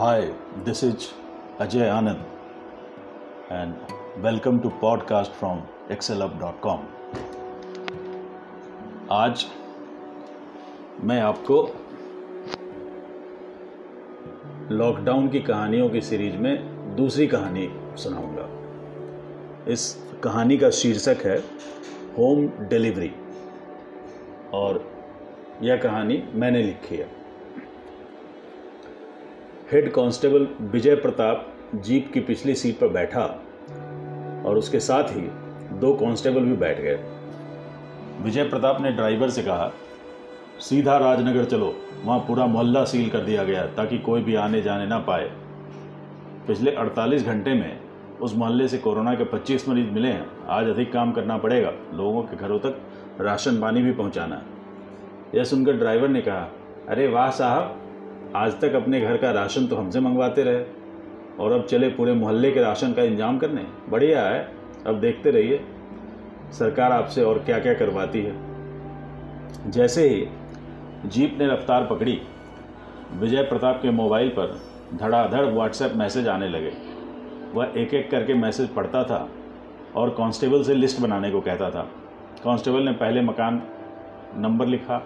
Hi, this is Ajay Anand, and welcome to podcast from excelup.com. आज मैं आपको lockdown की कहानियों की सीरीज़ में दूसरी कहानी सुनाऊँगा इस कहानी का शीर्षक है होम डिलीवरी और यह कहानी मैंने लिखी है head constable Vijay Pratap jeep की पिछली सीट पर बैठा और उसके साथ ही दो कांस्टेबल भी बैठ गए। विजय प्रताप ने ड्राइवर से कहा, सीधा राजनगर चलो, वहाँ पूरा मोहल्ला सील कर दिया गया ताकि कोई भी आने जाने ना पाए। पिछले 48 घंटे में उस मोहल्ले से कोरोना के 25 मरीज़ मिले हैं। आज अधिक काम करना पड़ेगा। लोगों के घरों तक राशन पानी भी पहुंचाना यह सुनकर ड्राइवर ने कहा, अरे वाह साहब आज तक अपने घर का राशन तो हमसे मंगवाते रहे। और अब चले पूरे मोहल्ले के राशन का इंतज़ाम करने। बढ़िया है। अब देखते रहिए। सरकार आपसे और क्या क्या करवाती है। जैसे ही जीप ने रफ्तार पकड़ी, विजय प्रताप के मोबाइल पर धड़ाधड़ व्हाट्सएप मैसेज आने लगे। वह एक एक करके मैसेज पढ़ता था और कांस्टेबल से लिस्ट बनाने को कहता था। कांस्टेबल ने पहले मकान नंबर लिखा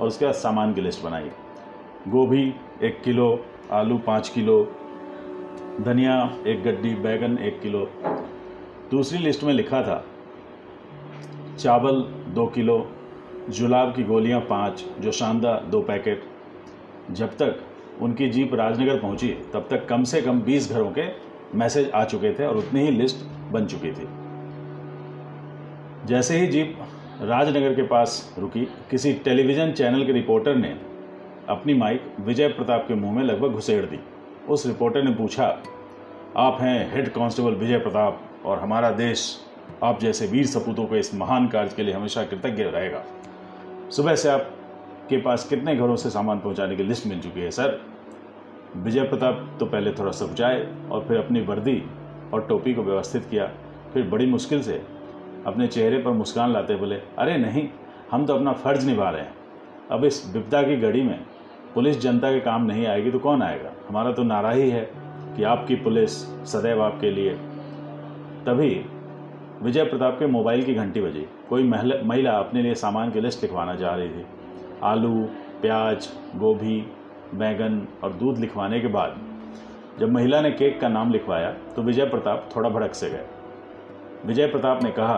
और उसके बाद सामान की लिस्ट बनाई। गोभी, एक किलो, आलू पाँच किलो, धनिया, एक गड्डी, बैगन, एक किलो। दूसरी लिस्ट में लिखा था, चावल दो किलो, जुलाब की गोलियाँ पाँच जो शानदार दो पैकेट। जब तक उनकी जीप राजनगर पहुँची, तब तक कम से कम 20 घरों के मैसेज आ चुके थे और उतनी ही लिस्ट बन चुकी थी। जैसे ही जीप राजनगर के पास रुकी, किसी टेलीविज़न चैनल के रिपोर्टर ने अपनी माइक विजय प्रताप के मुँह में लगभग घुसेड़ दी। उस रिपोर्टर ने पूछा, आप हैं हेड कांस्टेबल विजय प्रताप और हमारा देश आप जैसे वीर सपूतों को इस महान कार्य के लिए हमेशा कृतज्ञ रहेगा। सुबह से आप के पास कितने घरों से सामान पहुँचाने की लिस्ट मिल चुकी है, सर? विजय प्रताप तो पहले थोड़ा समझाए और फिर अपनी वर्दी और टोपी को व्यवस्थित किया, फिर बड़ी मुश्किल से अपने चेहरे पर मुस्कान लाते बोले, अरे नहीं, हम तो अपना फ़र्ज़ निभा रहे हैं। अब इस विपदा की घड़ी में पुलिस जनता के काम नहीं आएगी तो कौन आएगा? हमारा तो नारा ही है कि आपकी पुलिस सदैव आपके लिए। तभी विजय प्रताप के मोबाइल की घंटी बजी। कोई महिला अपने लिए सामान की लिस्ट लिखवाना चाह रही थी। आलू, प्याज, गोभी, बैगन और दूध लिखवाने के बाद जब महिला ने केक का नाम लिखवाया तो विजय प्रताप थोड़ा भड़क से गए। विजय प्रताप ने कहा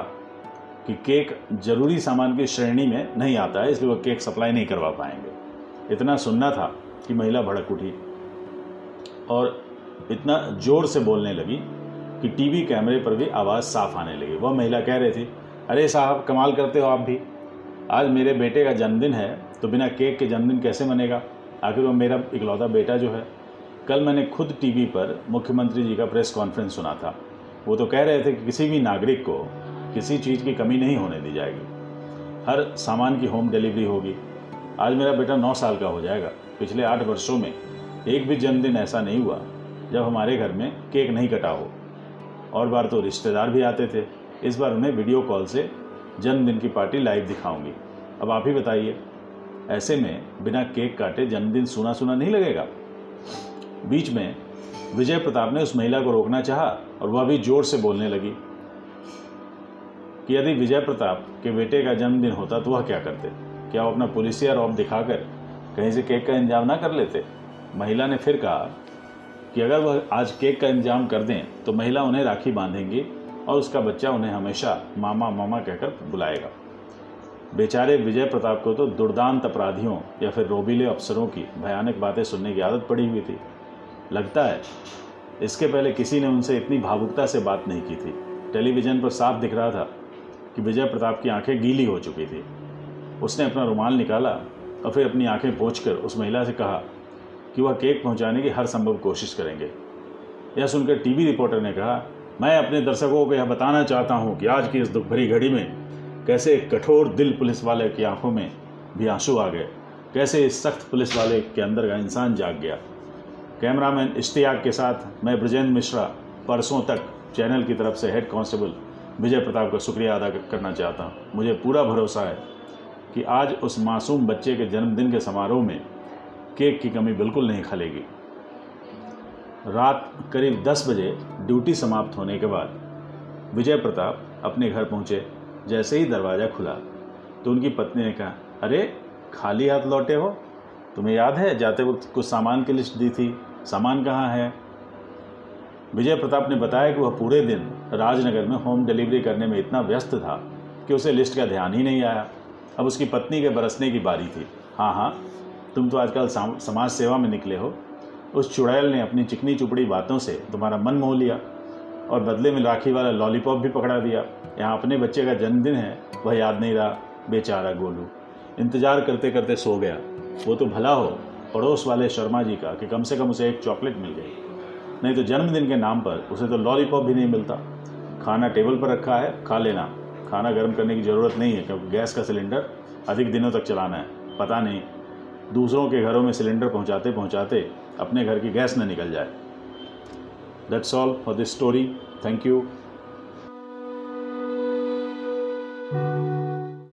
कि केक ज़रूरी सामान की श्रेणी में नहीं आता है, इसलिए वह केक सप्लाई नहीं करवा पाएँगे। इतना सुनना था कि महिला भड़क उठी और इतना ज़ोर से बोलने लगी कि टीवी कैमरे पर भी आवाज़ साफ़ आने लगी। वह महिला कह रही थी, अरे साहब, कमाल करते हो आप भी। आज मेरे बेटे का जन्मदिन है तो बिना केक के जन्मदिन कैसे मनेगा आखिर वो मेरा इकलौता बेटा जो है। कल मैंने खुद टीवी पर मुख्यमंत्री जी का प्रेस कॉन्फ्रेंस सुना था। वो तो कह रहे थे कि किसी भी नागरिक को किसी चीज़ की कमी नहीं होने दी जाएगी। हर सामान की होम डिलीवरी होगी। आज मेरा बेटा नौ साल का हो जाएगा, पिछले आठ वर्षों में। एक भी जन्मदिन ऐसा नहीं हुआ जब हमारे घर में केक नहीं कटा हो। और बार तो रिश्तेदार भी आते थे। इस बार उन्हें वीडियो कॉल से जन्मदिन की पार्टी लाइव दिखाऊँगी। अब आप ही बताइए, ऐसे में बिना केक काटे जन्मदिन सुना सुना नहीं लगेगा? बीच में विजय प्रताप ने उस महिला को रोकना चाहा और वह भी ज़ोर से बोलने लगी कि यदि विजय प्रताप के बेटे का जन्मदिन होता तो वह क्या करते? क्या वो अपना पुलिसिया रॉब दिखाकर कहीं से केक का इंतज़ाम ना कर लेते? महिला ने फिर कहा कि अगर वह आज केक का इंतज़ाम कर दें तो महिला उन्हें राखी बांधेंगी और उसका बच्चा उन्हें हमेशा मामा मामा कहकर बुलाएगा। बेचारे विजय प्रताप को तो दुर्दांत अपराधियों या फिर रोबीले अफसरों की भयानक बातें सुनने की आदत पड़ी हुई थी। लगता है, इसके पहले किसी ने उनसे इतनी भावुकता से बात नहीं की थी। टेलीविज़न पर साफ़ दिख रहा था कि विजय प्रताप की आँखें गीली हो चुकी थी। उसने अपना रुमाल निकाला और फिर अपनी आँखें पोंछ उस महिला से कहा कि वह केक पहुँचाने की हर संभव कोशिश करेंगे। यह सुनकर टीवी रिपोर्टर ने कहा, मैं अपने दर्शकों को यह बताना चाहता हूँ कि आज की इस दुख भरी घड़ी में कैसे एक कठोर दिल पुलिस वाले की आँखों में भी आँसू आ गए, कैसे इस सख्त पुलिस वाले के अंदर का इंसान जाग गया। कैमरामैन इश्तियाक के साथ मैं ब्रजेंद्र मिश्रा, परसों तक चैनल की तरफ़ से हेड कांस्टेबल विजय प्रताप का शुक्रिया अदा करना चाहता हूँ। मुझे पूरा भरोसा है कि आज उस मासूम बच्चे के जन्मदिन के समारोह में केक की कमी बिल्कुल नहीं खलेगी। रात करीब 10 बजे ड्यूटी समाप्त होने के बाद विजय प्रताप अपने घर पहुँचे, जैसे ही दरवाज़ा खुला तो उनकी पत्नी ने कहा, अरे, खाली हाथ लौटे हो? तुम्हें याद है, जाते वक्त कुछ सामान की लिस्ट दी थी? सामान कहाँ है? विजय प्रताप ने बताया कि वह पूरे दिन राजनगर में होम डिलीवरी करने में इतना व्यस्त था कि उसे लिस्ट का ध्यान ही नहीं आया। अब उसकी पत्नी के बरसने की बारी थी। हाँ हाँ तुम तो आजकल समाज सेवा में निकले हो। उस चुड़ैल ने अपनी चिकनी चुपड़ी बातों से तुम्हारा मन मोह लिया और बदले में राखी वाला लॉलीपॉप भी पकड़ा दिया। यहाँ अपने बच्चे का जन्मदिन है, वह याद नहीं रहा। बेचारा गोलू, इंतज़ार करते करते सो गया। वो तो भला हो, पड़ोस वाले शर्मा जी का कि कम से कम उसे एक चॉकलेट मिल गई। नहीं तो जन्मदिन के नाम पर उसे तो लॉलीपॉप भी नहीं मिलता। खाना टेबल पर रखा है, खा लेना। खाना गर्म करने की ज़रूरत नहीं है क्योंकि गैस का सिलेंडर अधिक दिनों तक चलाना है। पता नहीं, दूसरों के घरों में सिलेंडर पहुंचाते पहुंचाते अपने घर की गैस न निकल जाए। That's all for this story thank you